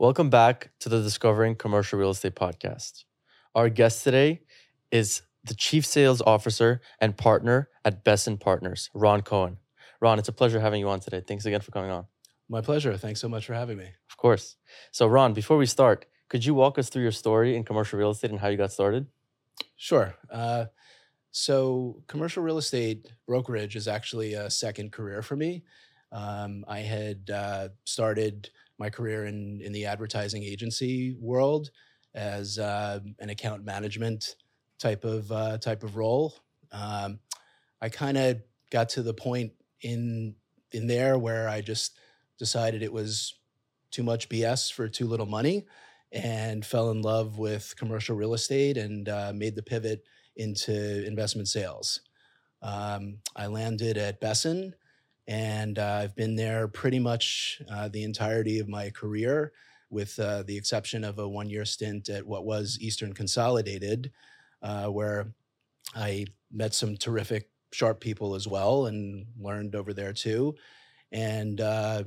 Welcome back to the Discovering Commercial Real Estate podcast. Our guest today is the Chief Sales Officer and Partner at Besen Partners, Ron Cohen. Ron, it's a pleasure having you on today. Thanks again for coming on. My pleasure. Thanks so much for having me. Of course. So, Ron, before we start, could you walk us through your story in commercial real estate and how you got started? Sure. Uh, so, commercial real estate brokerage is actually a second career for me. Um, I had uh, started my career in, in the advertising agency world as uh, an account management type of uh, type of role. Um, I kind of got to the point in in there where I just decided it was too much BS for too little money, and fell in love with commercial real estate and uh, made the pivot into investment sales. Um, I landed at Besen, and uh, I've been there pretty much uh, the entirety of my career, with uh, the exception of a one-year stint at what was Eastern Consolidated, uh, where I met some terrific, sharp people as well, and learned over there too. And uh,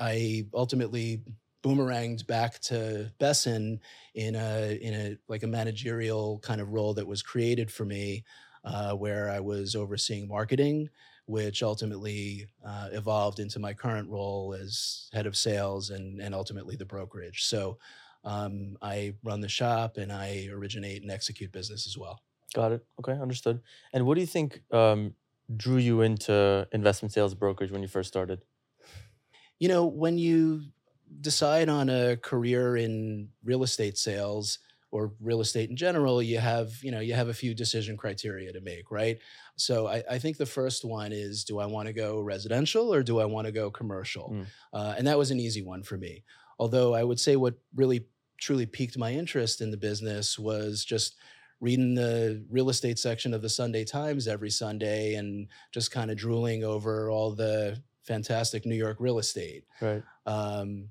I ultimately boomeranged back to Besen in a in a like a managerial kind of role that was created for me, uh, where I was overseeing marketing, which ultimately uh, evolved into my current role as head of sales and and ultimately the brokerage. So. Um, I run the shop and I originate and execute business as well. Got it. Okay, understood. And what do you think um, drew you into investment sales brokerage when you first started? You know, when you decide on a career in real estate sales or real estate in general, you have, you know, you have a few decision criteria to make, right? So I, I think the first one is do I want to go residential or do I want to go commercial? Mm. Uh, and that was an easy one for me. Although I would say what really truly piqued my interest in the business was just reading the real estate section of the Sunday Times every Sunday and just kind of drooling over all the fantastic New York real estate. Right. Um,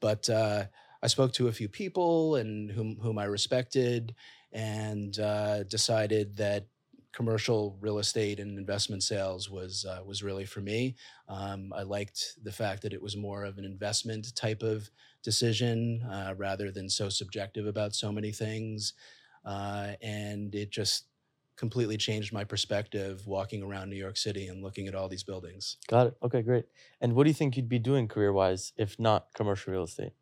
but uh, I spoke to a few people and whom whom I respected, and uh, decided that commercial real estate and investment sales was uh, was really for me. Um, I liked the fact that it was more of an investment type of decision uh, rather than so subjective about so many things, uh, and it just completely changed my perspective walking around New York City and looking at all these buildings. Got it. Okay, great. And what do you think you'd be doing career wise if not commercial real estate?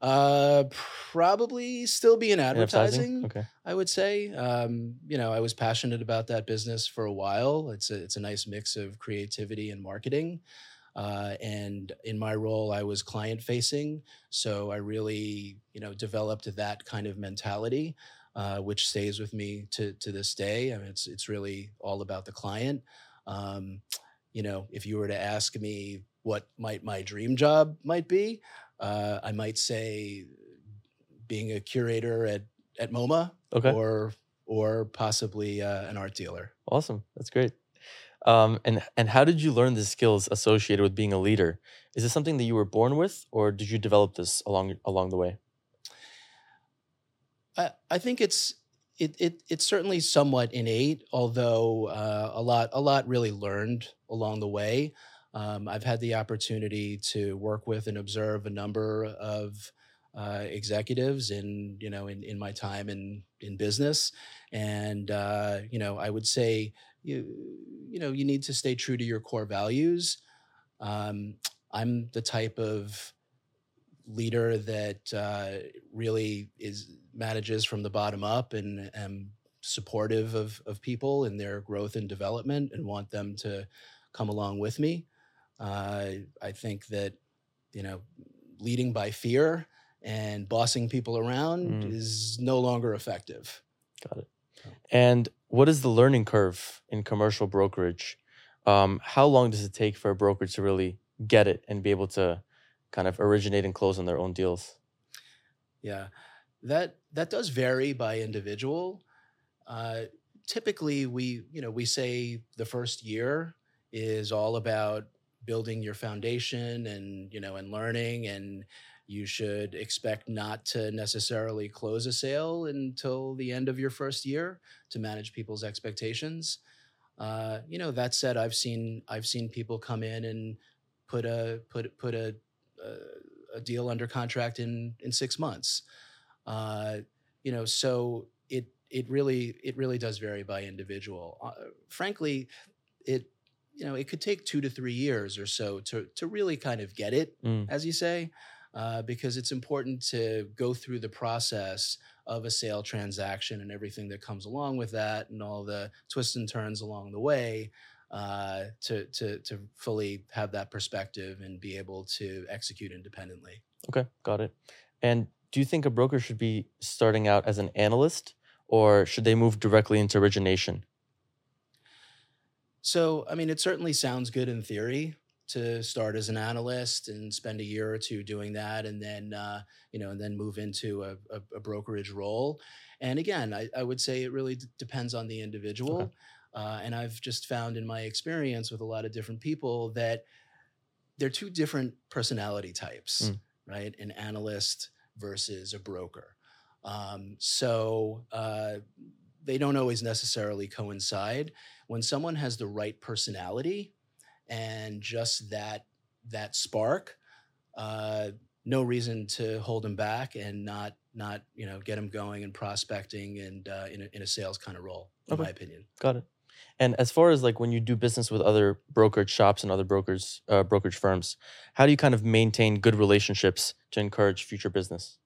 Uh, probably still be in advertising. Okay. I would say. Um, you know, I was passionate about that business for a while. It's a it's a nice mix of creativity and marketing. Uh, and in my role, I was client facing, so I really, you know, developed that kind of mentality, uh, which stays with me to to this day. I mean, it's it's really all about the client. Um, you know, if you were to ask me what might my dream job might be, uh, I might say being a curator at at MoMA Okay. or or possibly uh, an art dealer. Awesome. That's great. Um, and and how did you learn the skills associated with being a leader? Is this something that you were born with, or did you develop this along along the way? I, I think it's it, it it's certainly somewhat innate, although uh, a lot a lot really learned along the way. Um, I've had the opportunity to work with and observe a number of uh, executives in you know in, in my time in in business, and uh, you know I would say you you know you need to stay true to your core values. Um, I'm the type of leader that uh, really is manages from the bottom up and am supportive of of people in their growth and development and want them to come along with me. Uh, I think that you know leading by fear and bossing people around Mm. is no longer effective. Got it. And what is the learning curve in commercial brokerage? Um, how long does it take for a broker to really get it and be able to kind of originate and close on their own deals? Yeah, that that does vary by individual. Uh, typically, we you know we say the first year is all about building your foundation and you know and learning and you should expect not to necessarily close a sale until the end of your first year to manage people's expectations uh, you know that said i've seen i've seen people come in and put a put put a, a a deal under contract in in six months. Uh, you know, so it it really it really does vary by individual. Uh, frankly, it you know it could take two to three years or so to to really kind of get it, Mm. as you say, uh, because it's important to go through the process of a sale transaction and everything that comes along with that, and all the twists and turns along the way. Uh, to to to fully have that perspective and be able to execute independently. Okay, got it. And do you think a broker should be starting out as an analyst or should they move directly into origination? So, I mean, it certainly sounds good in theory to start as an analyst and spend a year or two doing that, and then uh, you know, and then move into a, a, a brokerage role. And again, I, I would say it really d- depends on the individual. Uh, and I've just found in my experience with a lot of different people that they're two different personality types, Mm. right? An analyst versus a broker. Um, so uh, they don't always necessarily coincide. When someone has the right personality and just that that spark, uh, no reason to hold them back and not not you know get them going and prospecting and uh, in, a, in a sales kind of role, in Okay. my opinion. Got it. And as far as like when you do business with other brokerage shops and other brokers, uh, brokerage firms, how do you kind of maintain good relationships to encourage future business?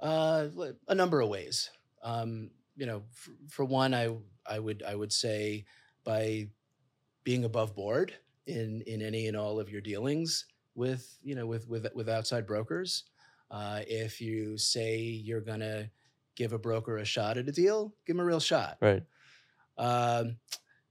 Uh, a number of ways. Um, you know, for, for one, I I would I would say by being above board in in any and all of your dealings with you know with with with outside brokers. Uh, if you say you're gonna give a broker a shot at a deal, give him a real shot. Right. Um,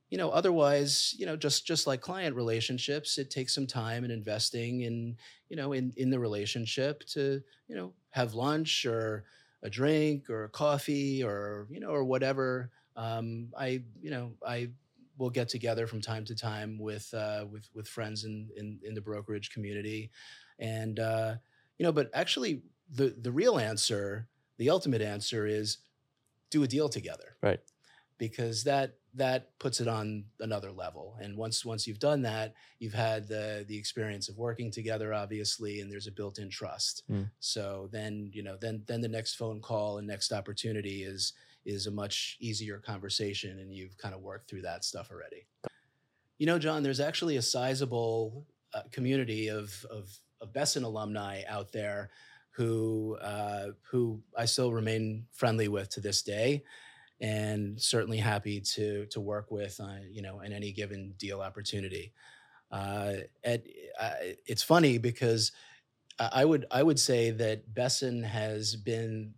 you know, otherwise, you know, just just like client relationships, it takes some time and investing in, you know, in in the relationship to, you know, have lunch or a drink or a coffee or you know or whatever. Um, I you know I will get together from time to time with uh, with with friends in, in in the brokerage community, and uh, you know, but actually the the real answer, the ultimate answer is do a deal together Right. because that that puts it on another level. And once once you've done that you've had the the experience of working together obviously and there's a built-in trust. Mm. so then you know then then the next phone call and next opportunity is is a much easier conversation and you've kind of worked through that stuff already. You know john there's actually a sizable uh, community of of of Besen alumni out there who uh, who I still remain friendly with to this day and certainly happy to to work with uh, you know in any given deal opportunity. Uh, and uh, it's funny because I I would I would say that Besen has been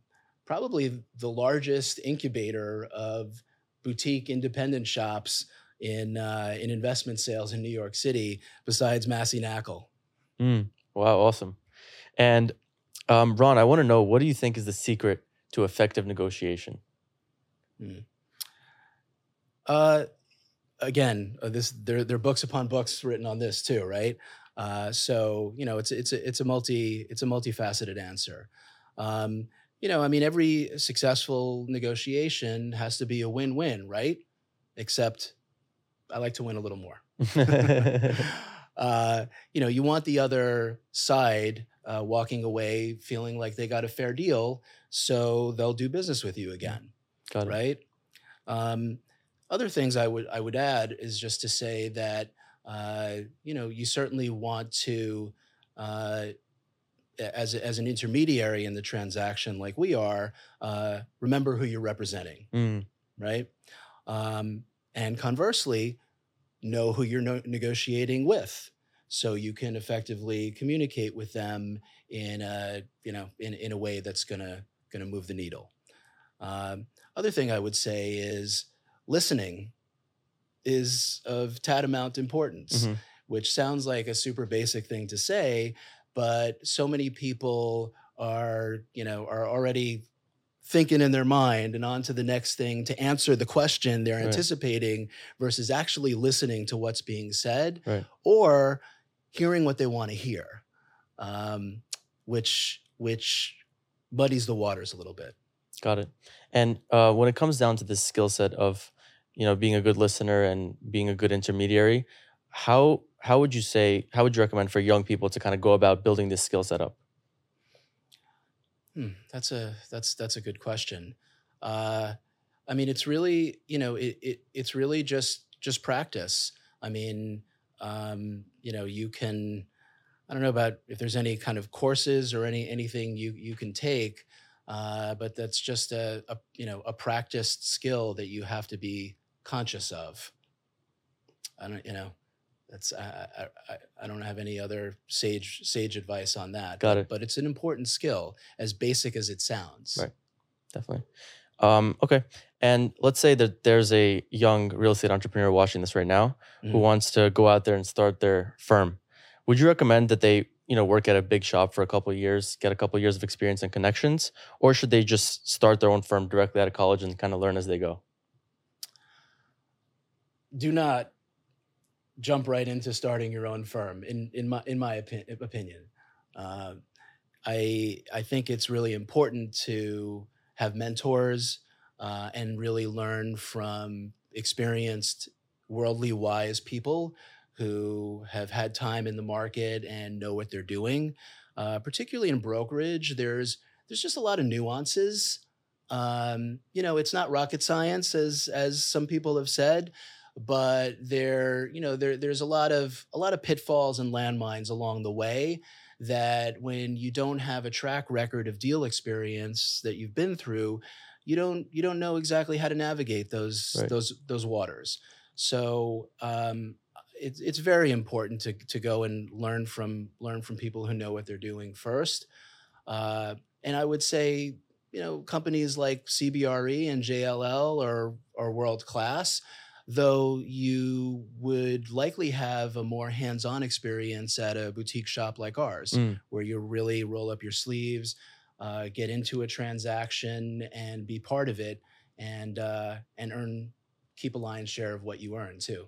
probably the largest incubator of boutique independent shops in uh, in investment sales in New York City, besides Massey Knakal. Mm. Wow, awesome. And um, Ron, I want to know what do you think is the secret to effective negotiation? Uh, again, uh, this there there are books upon books written on this too, right? Uh, so you know, it's it's a, it's a multi it's a multifaceted answer. Um, you know, I mean, every successful negotiation has to be a win-win, right? Except, I like to win a little more. uh, you know, you want the other side uh, walking away feeling like they got a fair deal, so they'll do business with you again Got it. right? Um, other things I would I would add is just to say that uh, you know you certainly want to uh, as as an intermediary in the transaction like we are uh, remember who you're representing Mm. right um, and conversely know who you're no- negotiating with so you can effectively communicate with them in a you know in, in a way that's gonna gonna move the needle um, other thing i would say is listening is of tantamount importance Mhm. which sounds like a super basic thing to say but so many people are you know are already thinking in their mind and on to the next thing to answer the question they're Right. anticipating versus actually listening to what's being said Right. or hearing what they want to hear um, which which muddies the waters a little bit Got it. And uh, when it comes down to this skill set of, you know, being a good listener and being a good intermediary, how how would you say how would you recommend for young people to kind of go about building this skill set up? Hmm, that's a that's that's a good question. Uh, I mean, it's really you know it, it it's really just just practice. I mean, um, you know, you can. I don't know about if there's any kind of courses or any anything you you can take, uh, but that's just a, a you know a practiced skill that you have to be conscious of. I don't you know that's I, I I don't have any other sage sage advice on that. Got but, it. But it's an important skill, as basic as it sounds. Right. Definitely. Um, okay. And let's say that there's a young real estate entrepreneur watching this right now who Mhm. wants to go out there and start their firm. Would you recommend that they, you know, work at a big shop for a couple years, get a couple of years of experience and connections, or should they just start their own firm directly out of college and kind of learn as they go? Do not jump right into starting your own firm. In in my in my opi- opinion, uh, I I think it's really important to have mentors uh, and really learn from experienced, worldly wise people who have had time in the market and know what they're doing. Uh, particularly in brokerage, there's there's just a lot of nuances. Um, you know, it's not rocket science, as as some people have said, but there, you know, there there's a lot of a lot of pitfalls and landmines along the way that when you don't have a track record of deal experience that you've been through, you don't you don't know exactly how to navigate those Right. those those waters. So um, it's it's very important to to go and learn from learn from people who know what they're doing first. Uh, and I would say, you know, companies like CBRE and JLL are are world class, though you would likely have a more hands-on experience at a boutique shop like ours, Mm, where you really roll up your sleeves, uh, get into a transaction, and be part of it, and uh, and earn keep a lion's share of what you earn too.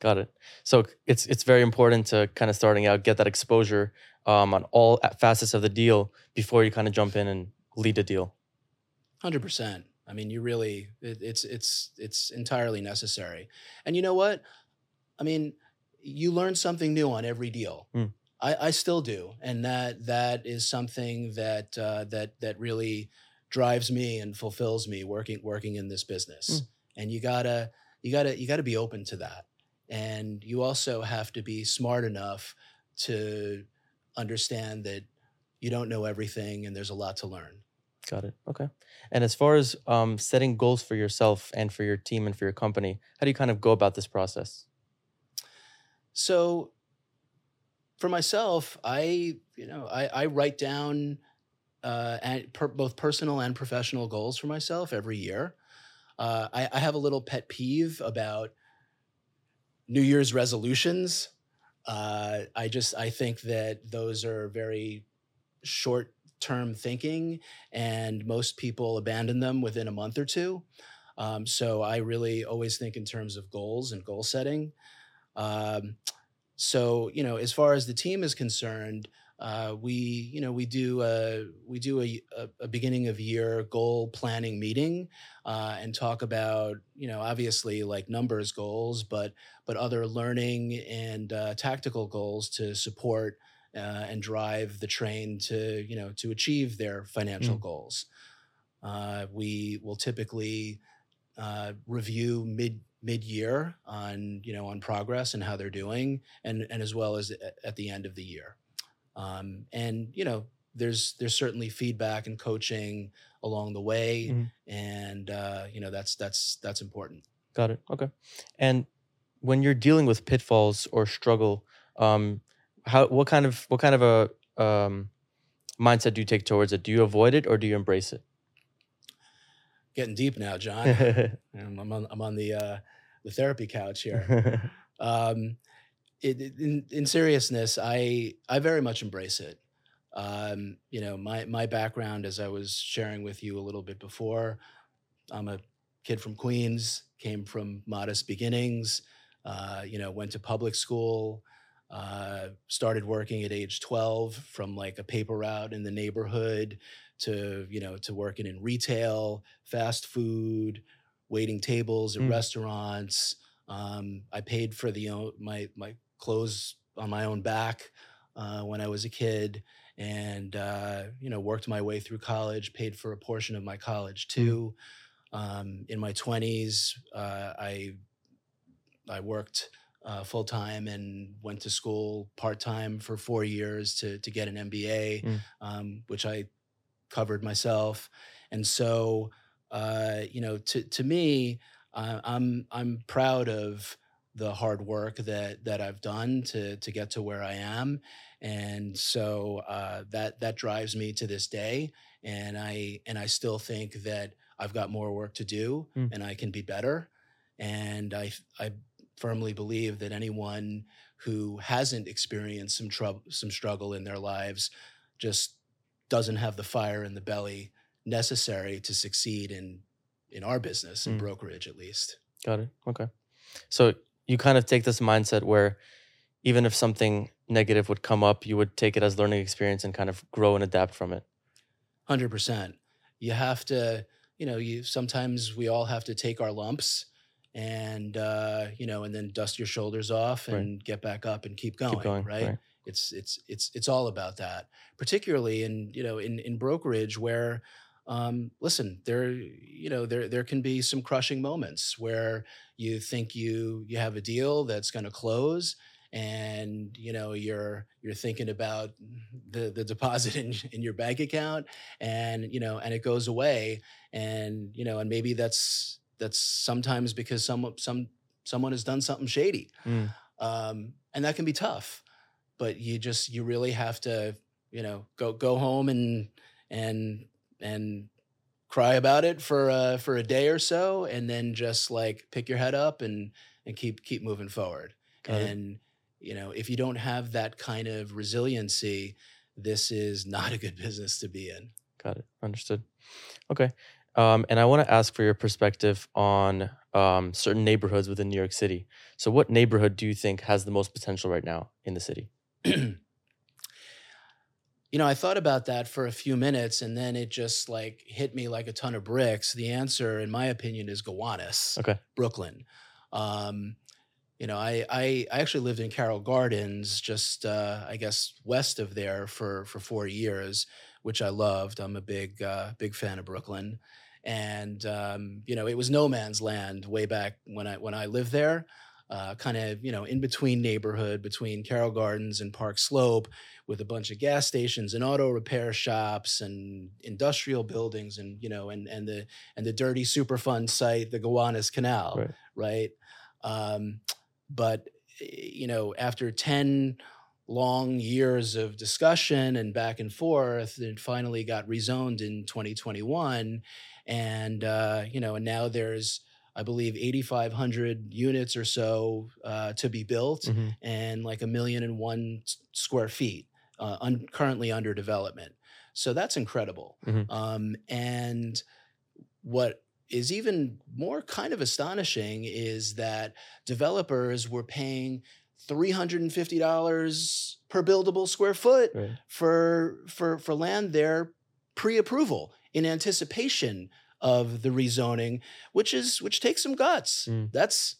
Got it. So it's it's very important to kind of starting out get that exposure um, on all facets of the deal before you kind of jump in and lead a deal. Hundred percent. I mean, you really it, it's it's it's entirely necessary. And you know what? I mean, you learn something new on every deal. Mm. I, I still do, and that that is something that uh, that that really drives me and fulfills me working working in this business. Mm. And you gotta you gotta you gotta be open to that, and you also have to be smart enough to understand that you don't know everything, and there's a lot to learn. Got it. Okay. And as far as um, setting goals for yourself and for your team and for your company, how do you kind of go about this process? So for myself, I you know I, I write down uh, and per, both personal and professional goals for myself every year. Uh, I, I have a little pet peeve about New Year's resolutions. Uh, I just I think that those are very short term thinking, and most people abandon them within a month or two. Um, so I really always think in terms of goals and goal setting. Um, so you know, as far as the team is concerned, uh, we you know we do a we do a, a, a beginning of year goal planning meeting uh, and talk about you know obviously like numbers goals, but but other learning and uh, tactical goals to support uh, and drive the train to you know to achieve their financial Mm. goals. Uh, we will typically uh, review mid mid year on you know on progress and how they're doing, and and as well as at the end of the year. Um, and you know there's there's certainly feedback and coaching along the way, Mhm. and uh, you know that's that's that's important. Got it. Okay. And when you're dealing with pitfalls or struggle, um, how what kind of what kind of a um, mindset do you take towards it? Do you avoid it or do you embrace it? Getting deep now, John. I'm on I'm on the uh, the therapy couch here. um, it, in, in seriousness, I I very much embrace it. Um, you know, my my background, as I was sharing with you a little bit before, I'm a kid from Queens, came from modest beginnings. Uh, you know, went to public school. Uh, started working at age 12 from like a paper route in the neighborhood to you know to working in retail, fast food, waiting tables at Mm. restaurants, Um, I paid for the own, my my clothes on my own back uh, when I was a kid, and uh, you know worked my way through college. Paid for a portion of my college too. Um, in my twenties, uh, I I worked uh, full time and went to school part time for four years to to get an MBA, Mm. um, which I covered myself. And so, uh, you know, to to me, uh, I'm I'm proud of the hard work that that I've done to to get to where I am, and so uh, that that drives me to this day. And I and I still think that I've got more work to do, Mm. and I can be better. And I I firmly believe that anyone who hasn't experienced some trouble, some struggle in their lives, just doesn't have the fire in the belly necessary to succeed in in our business in Mm. brokerage at least Got it. Okay. So you kind of take this mindset where even if something negative would come up, you would take it as learning experience and kind of grow and adapt from it. 100% you have to you know you sometimes we all have to take our lumps and uh you know and then dust your shoulders off Right. and get back up and keep going, Keep going. right it's it's it's it's all about that particularly in you know in in brokerage where um listen there you know there there can be some crushing moments where you think you you have a deal that's going to close and you know you're you're thinking about the the deposit in in your bank account and you know and it goes away and you know and maybe that's that's sometimes because some some someone has done something shady Mm. um, and that can be tough but you just you really have to you know go go home and and and cry about it for uh for a day or so and then just like pick your head up and and keep keep moving forward Got it. and you know if you don't have that kind of resiliency this is not a good business to be in Got it. Understood. Okay. Um, and I want to ask for your perspective on um, certain neighborhoods within New York City. So, what neighborhood do you think has the most potential right now in the city? you know, I thought about that for a few minutes and then it just like hit me like a ton of bricks. The answer, in my opinion, is Gowanus, Okay. Brooklyn. Um, you know, I, I I actually lived in Carroll Gardens, just uh, I guess west of there for for four years, which I loved. I'm a big uh, big fan of Brooklyn, and um, you know, it was no man's land way back when I when I lived there uh, kind of you know in between neighborhood between Carroll Gardens and Park Slope with a bunch of gas stations and auto repair shops and industrial buildings and you know and and the and the dirty Superfund site the Gowanus Canal Right. right um, but eh, you know after 10 long years of discussion and back and forth it finally got rezoned in 2021 and uh, you know and now there's I believe 8,500 units or so uh, to be built Mhm. and like a million and one square feet uh, un- currently under development. So that's incredible. Mhm. Um, and what is even more kind of astonishing is that developers were paying $350 per buildable square foot Right. for for for land there pre-approval in anticipation of the rezoning which is which takes some guts. Mm. that's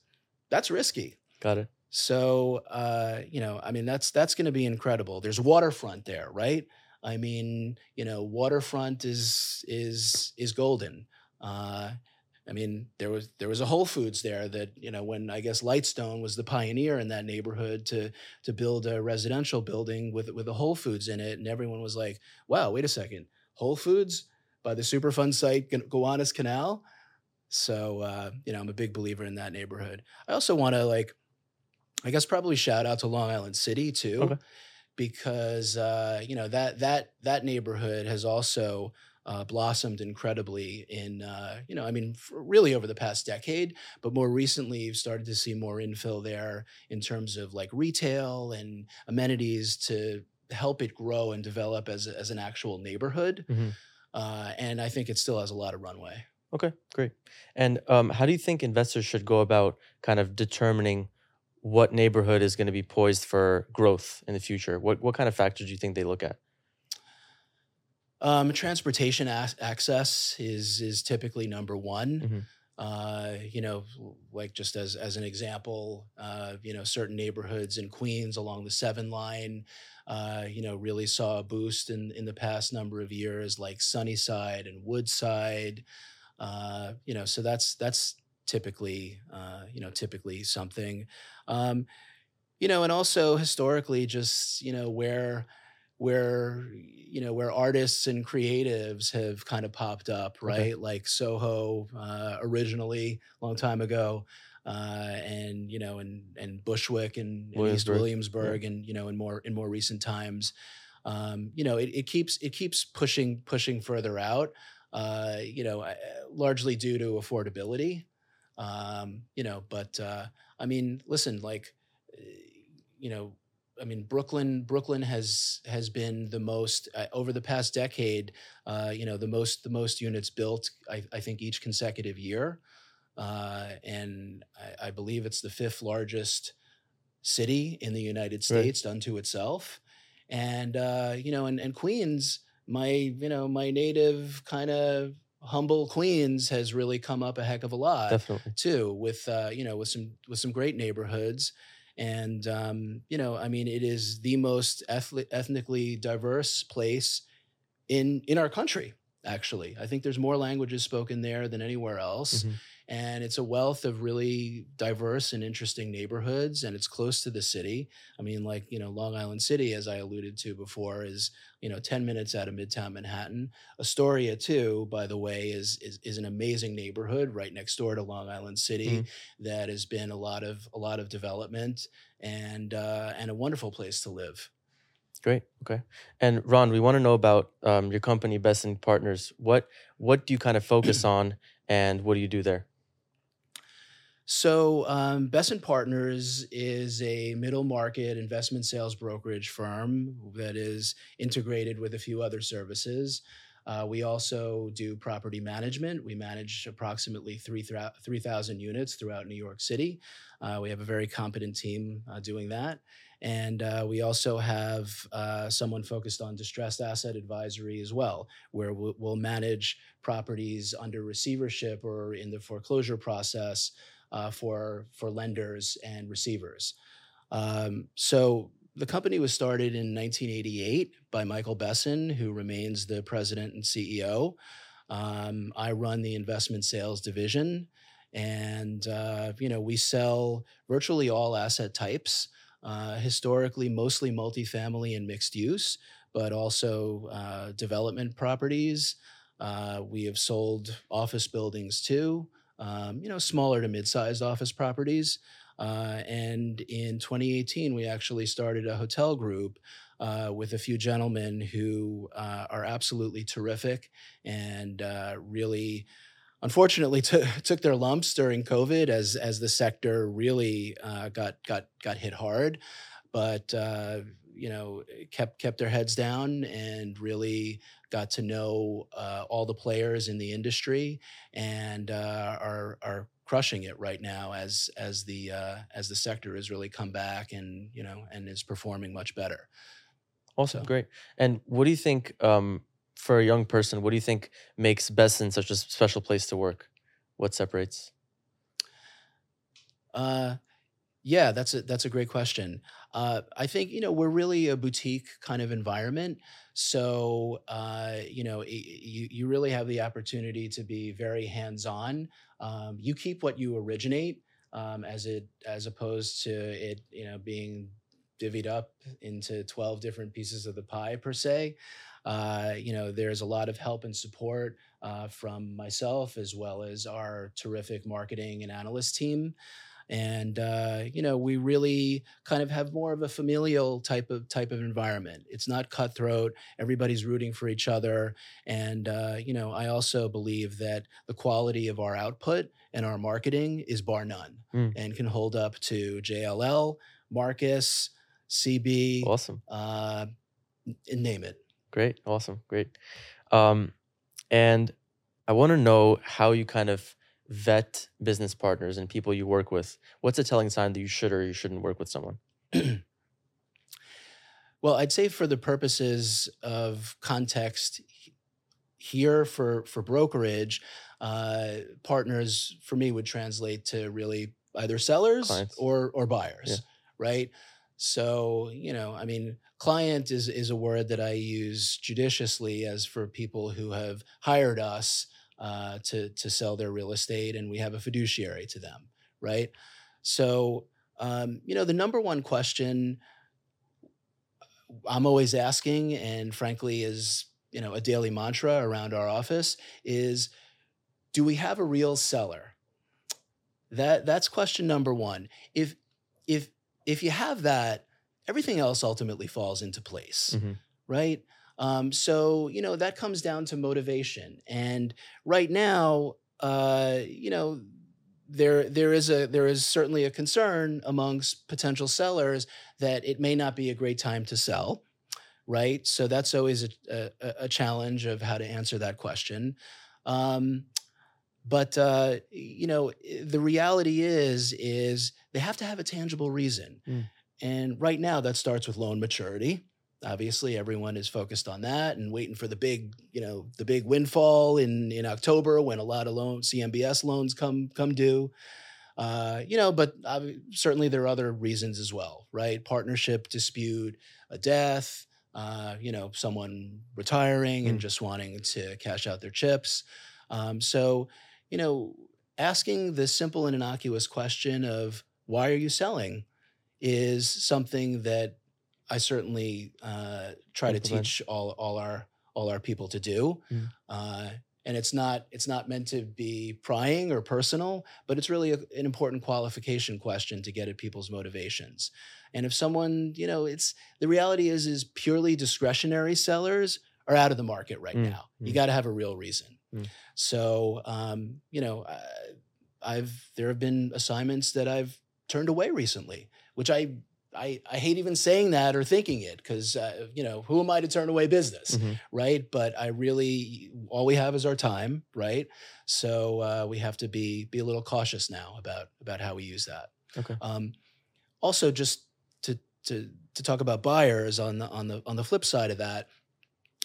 that's risky. Got it. so uh you know i mean that's that's going to be incredible. There's waterfront there right? I mean you know waterfront is is is golden. Uh I mean, there was there was a Whole Foods there that you know when I guess Lightstone was the pioneer in that neighborhood to to build a residential building with with a Whole Foods in it, and everyone was like, "Wow, wait a second, Whole Foods by the Superfund site Gowanus Canal." So uh, you know, I'm a big believer in that neighborhood. I also want to like, I guess probably shout out to Long Island City too, Okay. because uh, you know that that that neighborhood has also uh, blossomed incredibly in uh, you know I mean really over the past decade, but more recently you've started to see more infill there in terms of like retail and amenities to help it grow and develop as a, as an actual neighborhood. Mhm. Uh, and I think it still has a lot of runway. Okay, great. And um, how do you think investors should go about kind of determining what neighborhood is going to be poised for growth in the future? What what kind of factors do you think they look at? Um, transportation ac- access is is typically number one. Uh, you know, like just as as an example, uh, you know, certain neighborhoods in Queens along the Seven Line, uh, you know, really saw a boost in in the past number of years, like Sunnyside and Woodside. Uh, you know, so that's that's typically uh, you know typically something. Um, you know, and also historically, just you know where where you know where artists and creatives have kind of popped up, Okay. right? Like Soho uh, originally, a long time ago. Uh, and you know, and and Bushwick and, and East Williamsburg. Yeah. And you know, in more in more recent times, um, you know, it, it keeps it keeps pushing pushing further out. Uh, you know, uh, largely due to affordability. Um, you know, but uh, I mean, listen, like, uh, you know, I mean, Brooklyn Brooklyn has has been the most uh, over the past decade. Uh, you know, the most the most units built. I, I think each consecutive year, uh, and I, I believe it's the fifth largest city in the United Right. States unto itself. And uh, you know, and, and Queens, my you know my native kind of humble Queens has really come up a heck of a lot Definitely. too with uh, you know with some with some great neighborhoods and um, you know i mean it is the most ethnically diverse place in in our country actually i think there's more languages spoken there than anywhere else Mhm. And it's a wealth of really diverse and interesting neighborhoods and it's close to the city i mean like you know long island city as i alluded to before is you know 10 minutes out of midtown manhattan astoria too by the way is is, is an amazing neighborhood right next door to long island city Mhm. that has been a lot of a lot of development and uh, and a wonderful place to live Great. Okay. And Ron, we want to know about um, your company, Besen Partners. What what do you kind of focus on, and what do you do there? So, um, Besen Partners is a middle market investment sales brokerage firm that is integrated with a few other services. Uh, we also do property management. We manage approximately 3,000 3,000 units throughout New York City. Uh, we have a very competent team uh, doing that. And uh, we also have uh, someone focused on distressed asset advisory as well, where we'll manage properties under receivership or in the foreclosure process uh, for for lenders and receivers. Um, so the company was started in 1988 by Michael Besen, who remains the president and CEO. Um, I run the investment sales division, and uh, you know we sell virtually all asset types. Uh, historically, mostly multifamily and mixed use, but also uh, development properties. Uh, we have sold office buildings too um, you know, smaller to mid-sized office properties. Uh, and in 2018, we actually started a hotel group uh, with a few gentlemen who uh, are absolutely terrific and uh, really, unfortunately, t- took their lumps during COVID as as the sector really uh, got got got hit hard. But uh, you know, kept kept their heads down and really got to know uh, all the players in the industry and uh, are are crushing it right now as as the uh, as the sector has really come back and you know and is performing much better. Awesome. So- Great. And what do you think um, for a young person? What do you think makes Besen such a special place to work? What separates? Uh, yeah, that's a that's a great question. Uh, I think you know we're really a boutique kind of environment, so uh, you know y- you you really have the opportunity to be very hands on. Um, you keep what you originate, um, as it as opposed to it you know being divvied up into twelve different pieces of the pie per se. Uh, you know, there's a lot of help and support uh, from myself as well as our terrific marketing and analyst team and uh, you know we really kind of have more of a familial type of type of environment it's not cutthroat everybody's rooting for each other and uh, you know i also believe that the quality of our output and our marketing is bar none Mm. and can hold up to jll marcus cb Awesome. uh, name it Great. Awesome. Great. Um, and I want to know how you kind of vet business partners and people you work with. What's a telling sign that you should or you shouldn't work with someone? Well, I'd say for the purposes of context here for for brokerage, uh, partners for me would translate to really either sellers Clients. or or buyers, Yeah. right? So you know, I mean, client is is a word that I use judiciously as for people who have hired us uh, to to sell their real estate, and we have a fiduciary to them, right? So um, you know, the number one question I'm always asking, and frankly, is you know a daily mantra around our office is, do we have a real seller? That that's question number one. If if if you have that, everything else ultimately falls into place, Mhm. right? Um, so you know that comes down to motivation, and right now, uh, you know, there there is a there is certainly a concern amongst potential sellers that it may not be a great time to sell, right? So that's always a, a, a challenge of how to answer that question. Um, but uh, you know, the reality is is they have to have a tangible reason, Mm. and right now that starts with loan maturity. Obviously, everyone is focused on that and waiting for the big, you know, the big windfall in in October when a lot of loan CMBS loans come come due. Uh, you know, but obvi- certainly there are other reasons as well, right? Partnership dispute, a death, uh, you know, someone retiring and Mm. just wanting to cash out their chips. Um, so, you know, asking the simple and innocuous question of why are you selling is something that I certainly uh, try to teach all all our all our people to do. Mm. Uh, and it's not it's not meant to be prying or personal, but it's really a, an important qualification question to get at people's motivations. And if someone, you know, it's the reality is is purely discretionary sellers are out of the market right Mm, now. You mm. got to have a real reason. Mm. So, um, you know, uh, I've there have been assignments that I've turned away recently, which I I, I hate even saying that or thinking it because uh, you know who am I to turn away business, Mhm. right? But I really all we have is our time, right? So uh, we have to be be a little cautious now about about how we use that. Okay. Um, also, just to to to talk about buyers on the on the on the flip side of that,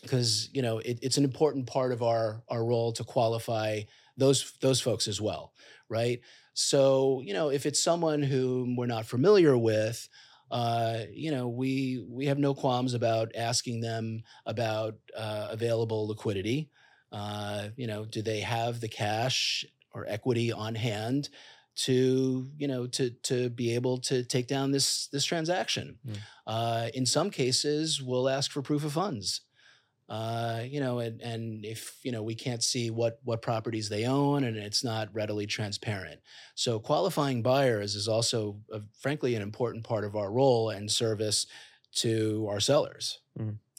because you know it, it's an important part of our our role to qualify those those folks as well, right? So you know if it's someone whom we're not familiar with, uh, you know we we have no qualms about asking them about uh, available liquidity. Uh, you know, do they have the cash or equity on hand to you know to to be able to take down this this transaction? Mm. Uh, in some cases, we'll ask for proof of funds uh, you know, and, and if you know we can't see what what properties they own, and it's not readily transparent. So qualifying buyers is also, a, frankly, an important part of our role and service to our sellers.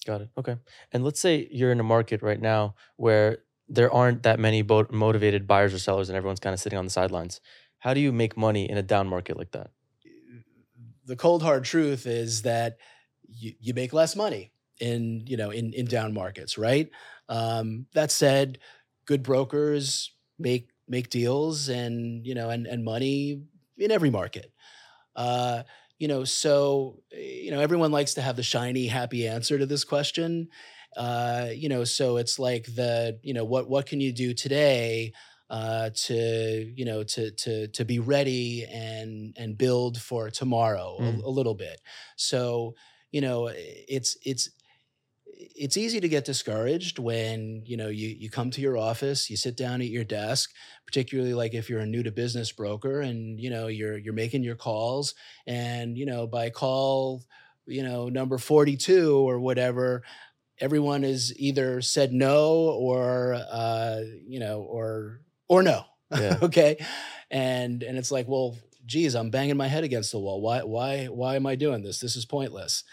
Got it. Okay. And let's say you're in a market right now where there aren't that many bo- motivated buyers or sellers and everyone's kind of sitting on the sidelines. How do you make money in a down market like that? The cold hard truth is that you, you make less money in you know in in down markets, right? Um, that said, good brokers make make deals and you know and and money in every market. Uh, you know, so you know everyone likes to have the shiny, happy answer to this question. Uh, you know, so it's like the you know what what can you do today uh, to you know to to to be ready and and build for tomorrow a- Mm. a, little bit. So you know, it's it's it's easy to get discouraged when you know you you come to your office you sit down at your desk particularly like if you're a new to business broker and you know you're you're making your calls and you know by call you know number 42 or whatever everyone is either said no or uh you know or or no Yeah. okay? And and it's like well geez i'm banging my head against the wall. Why why why am i doing this? This is pointless.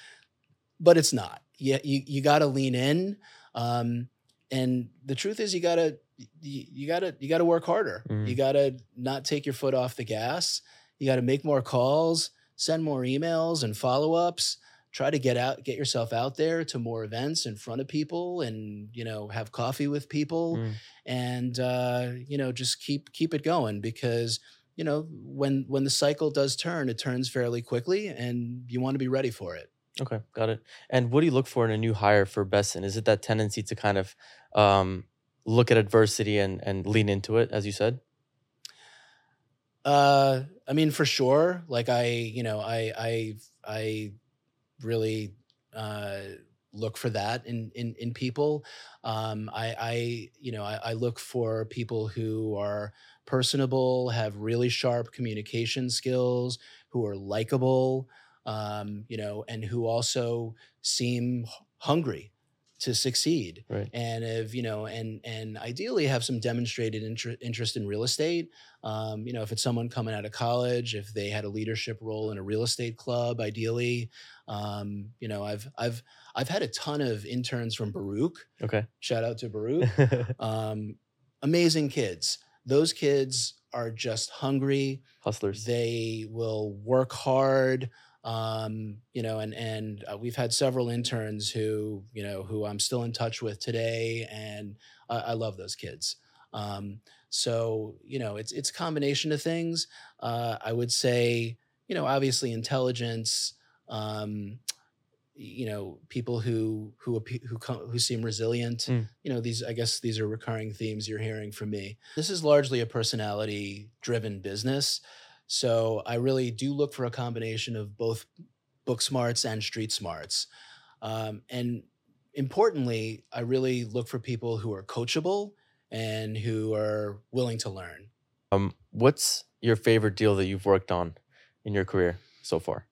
But it's not you you, you got to lean in um and the truth is you got to you, you got to you got to work harder Mm. you got to not take your foot off the gas you got to make more calls send more emails and follow-ups try to get out get yourself out there to more events in front of people and you know have coffee with people Mm. and uh, you know just keep keep it going because you know when when the cycle does turn it turns fairly quickly and you want to be ready for it Okay, got it. And what do you look for in a new hire for Besen? Is it that tendency to kind of um, look at adversity and and lean into it, as you said? Uh, I mean, for sure. Like I, you know, I, I, I really uh, look for that in in in people. Um, I, I, you know, I, I look for people who are personable, have really sharp communication skills, who are likable, um, you know, and who also seem hungry to succeed. Right. and if you know and and ideally have some demonstrated inter- interest in real estate. Um, you know if it's someone coming out of college if they had a leadership role in a real estate club ideally um, you know i've i've i've had a ton of interns from baruch. Okay. shout out to baruch. Um, amazing kids. Those kids are just hungry. Hustlers. they will work hard um, you know and and uh, we've had several interns who you know who i'm still in touch with today and i, I love those kids. Um, so you know it's it's a combination of things. Uh, i would say you know obviously intelligence um, you know people who who who co- who seem resilient Mm. you know these i guess these are recurring themes you're hearing from me. This is largely a personality driven business so i really do look for a combination of both book smarts and street smarts um, and importantly i really look for people who are coachable and who are willing to learn Um, what's your favorite deal that you've worked on in your career so far?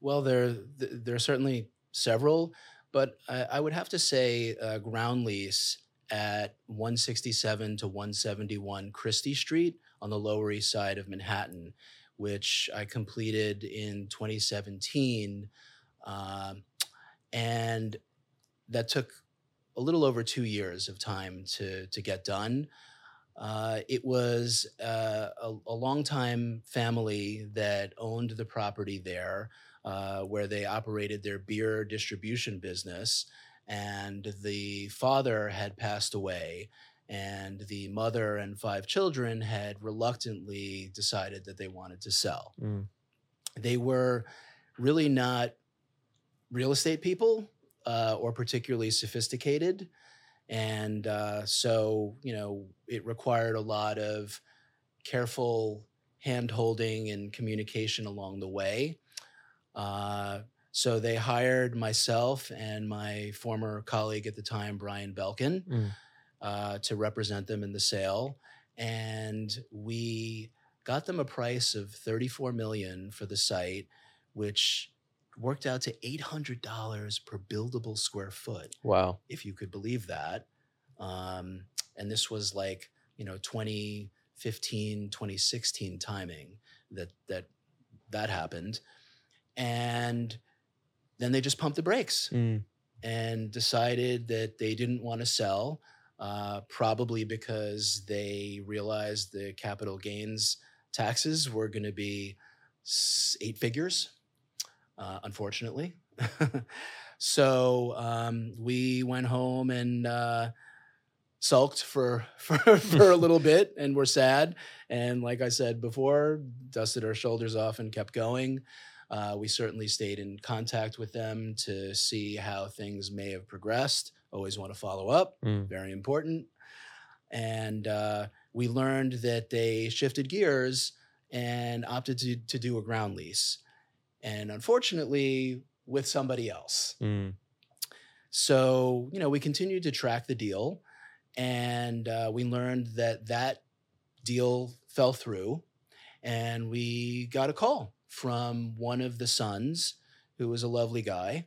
Well, there there are certainly several, but I, I would have to say uh, ground lease at 167 to 171 Chrystie Street on the Lower East Side of Manhattan, which I completed in 2017, um, and that took a little over two years of time to to get done. Uh, it was uh, a, a longtime family that owned the property there uh, where they operated their beer distribution business. And the father had passed away, and the mother and five children had reluctantly decided that they wanted to sell. Mm. They were really not real estate people uh, or particularly sophisticated. And uh, so, you know, it required a lot of careful hand holding and communication along the way. Uh, so they hired myself and my former colleague at the time, Brian Belkin, Mm. uh, to represent them in the sale. And we got them a price of 34 million for the site, which worked out to $800 per buildable square foot Wow. if you could believe that. Um, and this was like, you know, 2015, 2016 timing that that that happened. And then they just pumped the brakes Mm. and decided that they didn't want to sell, uh, probably because they realized the capital gains taxes were going to be eight figures, uh, unfortunately. so um, we went home and uh, sulked for, for for a little bit, and were sad. And like I said before, dusted our shoulders off and kept going. Uh, we certainly stayed in contact with them to see how things may have progressed. Always want to follow up, Mm. very important. And uh, we learned that they shifted gears and opted to, to do a ground lease. And unfortunately, with somebody else. Mm. So, you know, we continued to track the deal and uh, we learned that that deal fell through. And we got a call from one of the sons, who was a lovely guy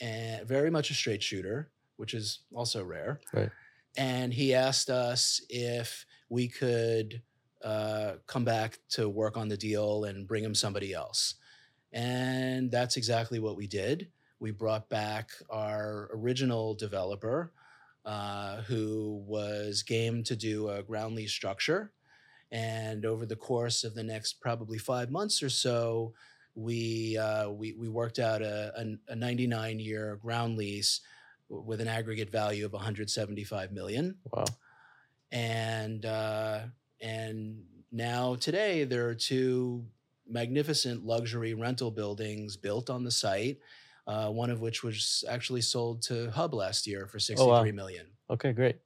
and very much a straight shooter, which is also rare. Right. And he asked us if we could uh, come back to work on the deal and bring him somebody else. And that's exactly what we did. We brought back our original developer, uh, who was game to do a ground lease structure. And over the course of the next probably five months or so, we uh, we, we worked out a, a, a 99 year ground lease with an aggregate value of 175 million Wow. and uh, and now today there are two magnificent luxury rental buildings built on the site. Uh, one of which was actually sold to Hub last year for Oh, sixty-three wow. million. Okay, great.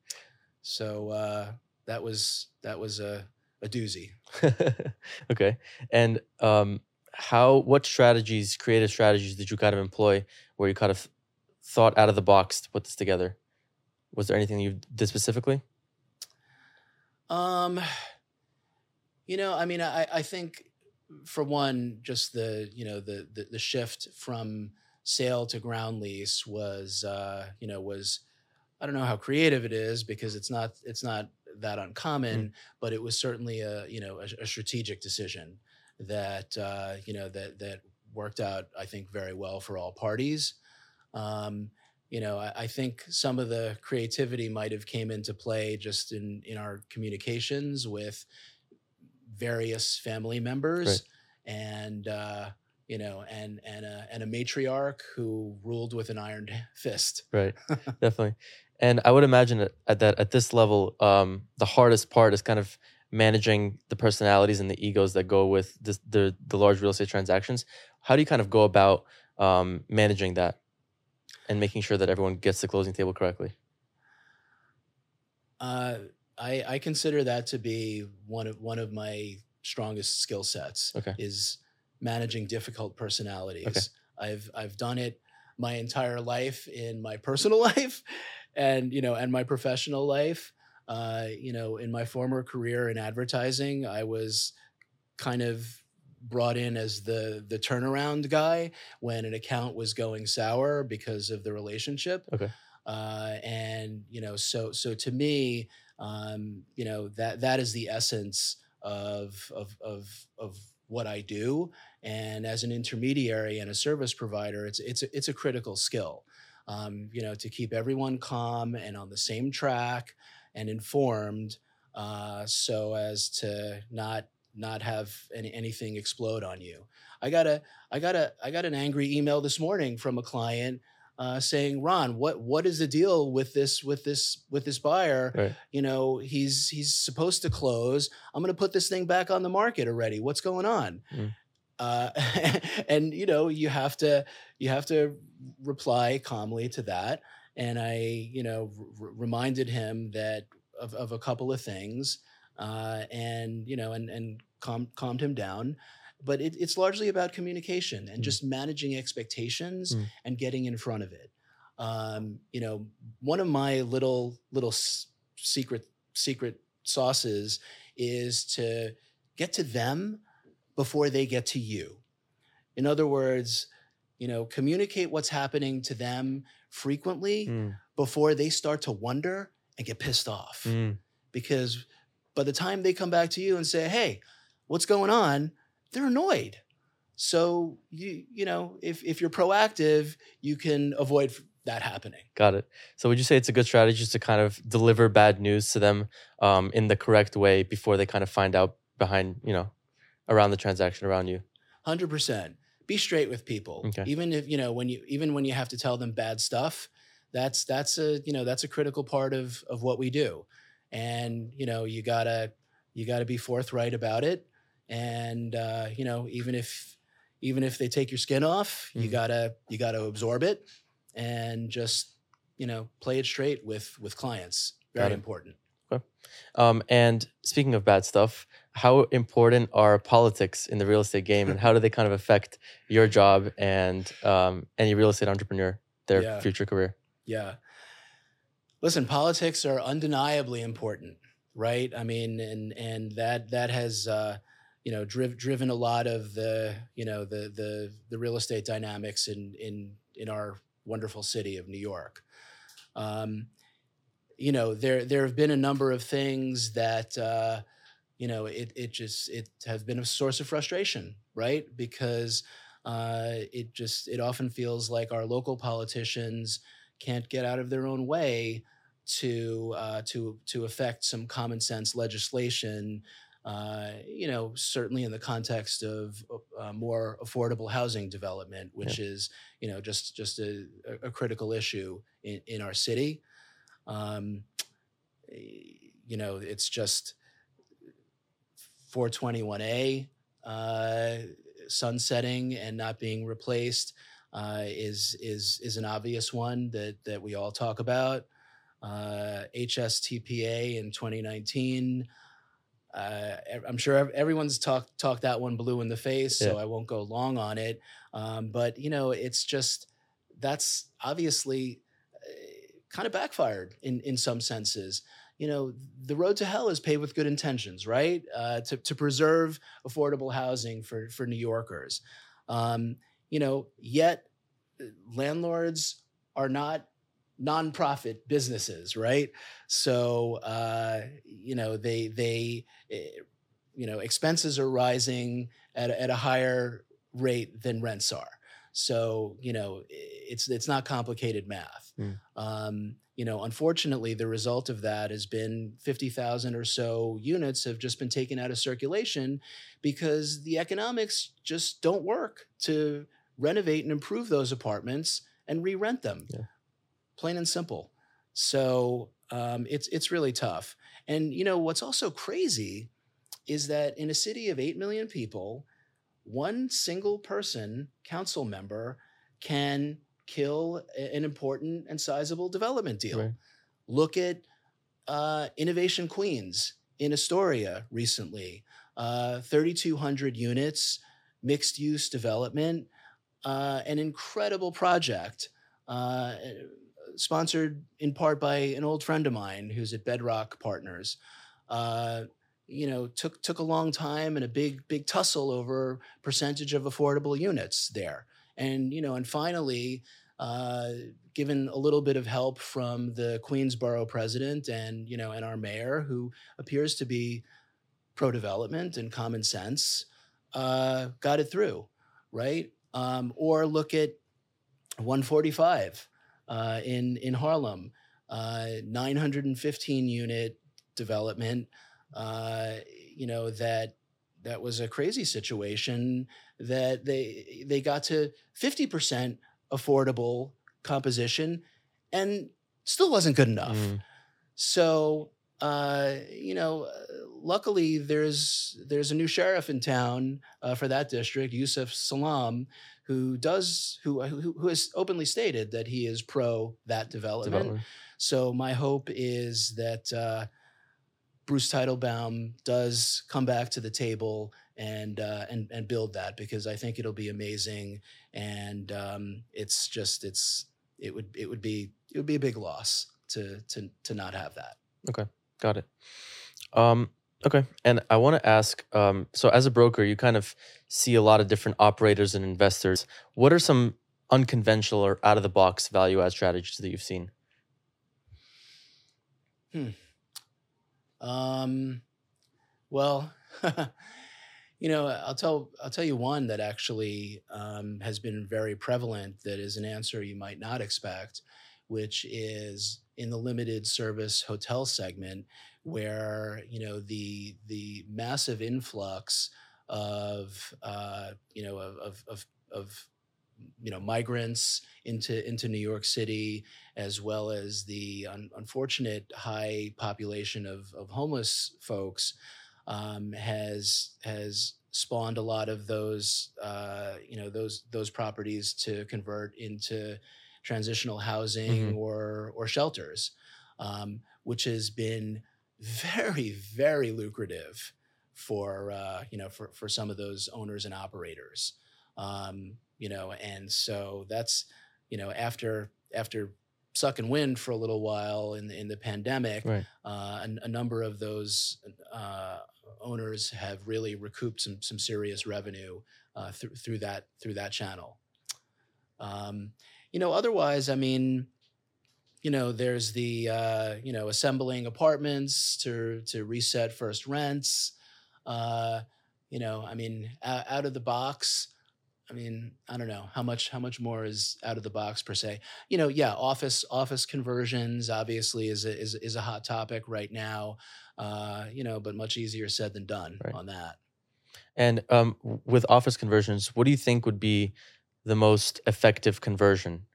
So uh, that was that was a, a doozy. okay. And um, how, what strategies, creative strategies did you kind of employ where you kind of thought out of the box to put this together? Was there anything you did specifically? Um, you know, I mean, I, I think for one, just the you know the the, the shift from sale to ground lease was uh, you know was I don't know how creative it is because it's not it's not that uncommon, Mm. but it was certainly a you know a, a strategic decision that uh, you know that that worked out I think very well for all parties. Um, you know, I, I think some of the creativity might have came into play just in in our communications with various family members Right. and uh, you know and and a, and a matriarch who ruled with an iron fist. Right. Definitely. And I would imagine that at that at this level, um, the hardest part is kind of managing the personalities and the egos that go with this, the the large real estate transactions. How do you kind of go about um, managing that and making sure that everyone gets the closing table correctly? Uh, I, I consider that to be one of one of my strongest skill sets. Okay. Is managing difficult personalities. I've I've done it my entire life in my personal life, and you know, and my professional life. Uh, you know, in my former career in advertising, I was kind of brought in as the the turnaround guy when an account was going sour because of the relationship. Okay. Uh, and you know, so so to me, um, you know that that is the essence of of of of what I do. And as an intermediary and a service provider, it's it's a, it's a critical skill. Um, you know, to keep everyone calm and on the same track and informed, uh, so as to not not have any, anything explode on you. I got a I got a I got an angry email this morning from a client uh, saying, "Ron, what what is the deal with this with this with this buyer? Right. You know, he's he's supposed to close. I'm going to put this thing back on the market already. What's going on?" Mm. Uh, and you know, you have to you have to reply calmly to that. And I, you know, r- reminded him that of, of a couple of things, uh, and you know, and and calm, calmed him down. But it, it's largely about communication and Mm. just managing expectations Mm. and getting in front of it. Um, you know, one of my little little s- secret secret sauces is to get to them before they get to you. In other words, you know, communicate what's happening to them frequently Mm, before they start to wonder and get pissed off. mm, Because by the time they come back to you and say, "Hey, what's going on?" they're annoyed. So you you know, if if you're proactive, you can avoid that happening. got it. So would you say it's a good strategy just to kind of deliver bad news to them um, in the correct way before they kind of find out behind, you know, around the transaction around you? Hundred percent. Be straight with people. Okay. Even if you know when you even when you have to tell them bad stuff, that's that's a you know that's a critical part of of what we do, and you know you gotta you gotta be forthright about it, and uh, you know even if even if they take your skin off, you Mhm. gotta you gotta absorb it, and just you know play it straight with with clients. Got Very important. Um, and speaking of bad stuff, how important are politics in the real estate game, and how do they kind of affect your job and um, any real estate entrepreneur their Yeah. future career? Yeah. Listen, politics are undeniably important, right? I mean, and and that that has uh, you know driv- driven a lot of the you know the the the real estate dynamics in in in our wonderful city of New York. Um, you know, there there have been a number of things that uh, you know it it just it has been a source of frustration, right? Because uh, it just it often feels like our local politicians can't get out of their own way to uh, to to affect some common sense legislation. Uh, you know, certainly in the context of uh, more affordable housing development, which is you know just just a, a critical issue in, in our city. Um, eh, you know, it's just 421A uh, sunsetting and not being replaced uh, is is is an obvious one that that we all talk about. uh, HSTPA in 2019. Uh, I'm sure everyone's talked talked that one blue in the face, so I won't go long on it. Um, but you know, it's just that's obviously kind of backfired in in some senses. You know, the road to hell is paved with good intentions, right? Uh, to to preserve affordable housing for for New Yorkers. Um, you know, yet uh, landlords are not nonprofit businesses, right? So uh, you know they they eh, you know expenses are rising at at a higher rate than rents are. So you know it's it's not complicated math. Mm. Um, you know, unfortunately, the result of that has been fifty thousand or so units have just been taken out of circulation because the economics just don't work to renovate and improve those apartments and re-rent them. Yeah. Plain and simple. So um, it's it's really tough. And you know what's also crazy is that in a city of eight million people, one single person, council member, can kill an important and sizable development deal. Right. Look at uh, Innovation Queens in Astoria recently, uh, 3,200 units, mixed use development, uh, an incredible project. Uh, sponsored in part by an old friend of mine who's at Bedrock Partners. You know, took took a long time and a big big tussle over percentage of affordable units there, and you know, and finally, uh, given a little bit of help from the Queensborough president and you know, and our mayor, who appears to be pro development and common sense, uh, got it through, right? Um, or look at 145 uh, in in Harlem, uh, 915 unit development. Uh, you know that that was a crazy situation that they they got to 50% affordable composition and still wasn't good enough. Mm. So uh, you know, luckily there's there's a new sheriff in town uh, for that district, Yusef Salaam, who does who, who who has openly stated that he is pro that development. Development. So my hope is that uh, Bruce Teitelbaum does come back to the table and uh, and and build that because I think it'll be amazing. And um, it's just it's it would it would be it would be a big loss to to to not have that. Okay, got it. Um, okay. And I want to ask um, so, as a broker, you kind of see a lot of different operators and investors. What are some unconventional or out of the box value add strategies that you've seen? Um, well, you know, I'll tell I'll tell you one that actually um, has been very prevalent. That is an answer you might not expect, which is in the limited service hotel segment, where you know the the massive influx of uh, you know of of of, of you know migrants into into New York City as well as the un- unfortunate high population of, of homeless folks, um, has has spawned a lot of those uh, you know those those properties to convert into transitional housing Mhm. or or shelters, um, which has been very very lucrative for uh, you know for for some of those owners and operators. Um, you know, and so that's you know after after sucking wind for a little while in the, in the pandemic, Right. uh, a, a number of those uh, owners have really recouped some some serious revenue uh, through through that through that channel. Um, you know, otherwise, I mean, you know, there's the uh, you know assembling apartments to to reset first rents. Uh, you know, I mean, out, out of the box. I mean, I don't know how much how much more is out of the box per se. You know, yeah, office office conversions obviously is a, is is a hot topic right now. Uh, you know, but much easier said than done Right. on that. And um, with office conversions, what do you think would be the most effective conversion?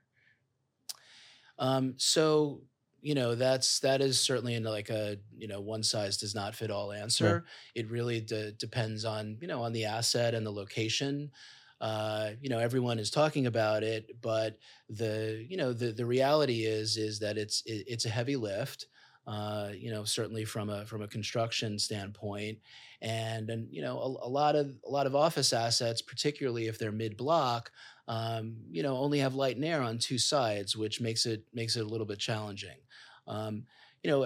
Um, so you know that's that is certainly in like a you know one size does not fit all answer. It really de- depends on you know on the asset and the location. Uh, you know everyone is talking about it, but the you know the the reality is is that it's it, it's a heavy lift. Uh, you know, certainly from a from a construction standpoint, and and you know a, a lot of a lot of office assets, particularly if they're mid block, um, you know, only have light and air on two sides, which makes it makes it a little bit challenging. Um, you know,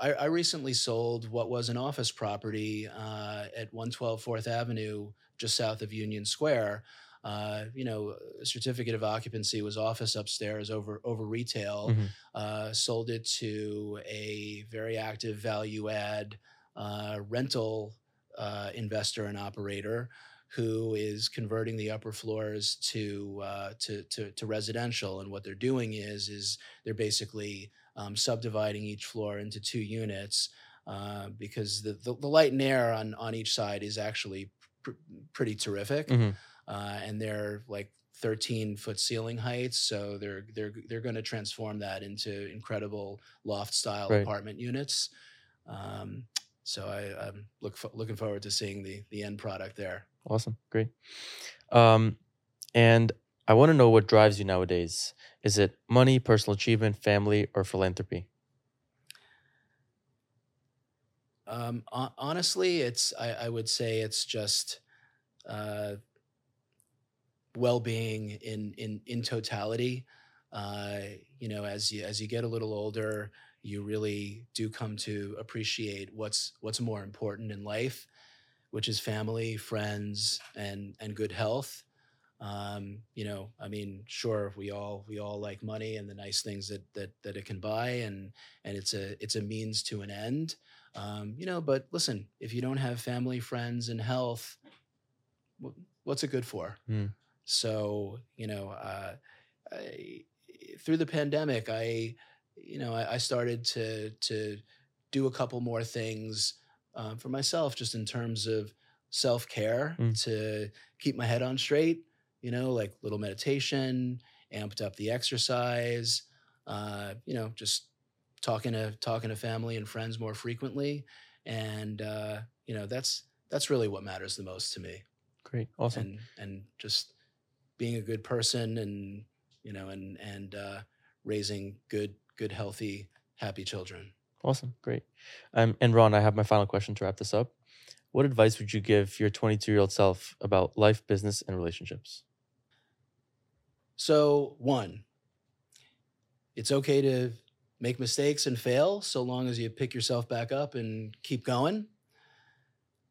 I, I, recently sold what was an office property uh, at 112 Fourth Avenue, just south of Union Square. Uh, you know, certificate of occupancy was office upstairs over over retail. Mm-hmm. Uh, sold it to a very active value add uh, rental uh, investor and operator who is converting the upper floors to, uh, to, to to residential. And what they're doing is is they're basically um, subdividing each floor into two units uh, because the, the, the light and air on on each side is actually pr- pretty terrific. Mm-hmm uh, and they're like 13 foot ceiling heights so they're they're they're going to transform that into incredible loft style right. apartment units um, so I, am look looking forward to seeing the the end product there awesome great um, and i want to know what drives you nowadays is it money personal achievement family or philanthropy um, honestly it's I, I would say it's just uh, well-being in in in totality. Uh, you know, as you as you get a little older, you really do come to appreciate what's what's more important in life, which is family, friends, and and good health. Um, you know, I mean, sure, we all we all like money and the nice things that that that it can buy, and and it's a it's a means to an end. Um, you know, but listen, if you don't have family, friends, and health, what's it good for? Mm. So, you know, uh, I, through the pandemic, I, you know, I, I, started to to do a couple more things uh, for myself, just in terms of self care mm. to keep my head on straight. You know, like little meditation, amped up the exercise. Uh, you know, just talking to talking to family and friends more frequently, and uh, you know, that's that's really what matters the most to me. Great, awesome, and and just being a good person and you know and and uh, raising good good healthy happy children. Awesome. Great. Um, and ron i have my final question to wrap this up. What advice would you give your 22 year old self about life business and relationships so one it's okay to make mistakes and fail so long as you pick yourself back up and keep going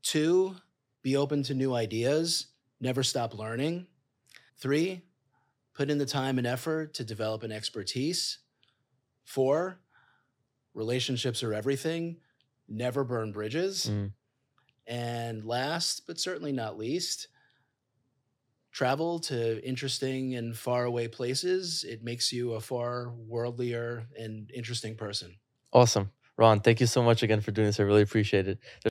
two be open to new ideas never stop learning Three, put in the time and effort to develop an expertise. Four, relationships are everything. Never burn bridges. Mm. And last, but certainly not least, travel to interesting and faraway places. It makes you a far worldlier and interesting person. Awesome. Ron, thank you so much again for doing this. I really appreciate it.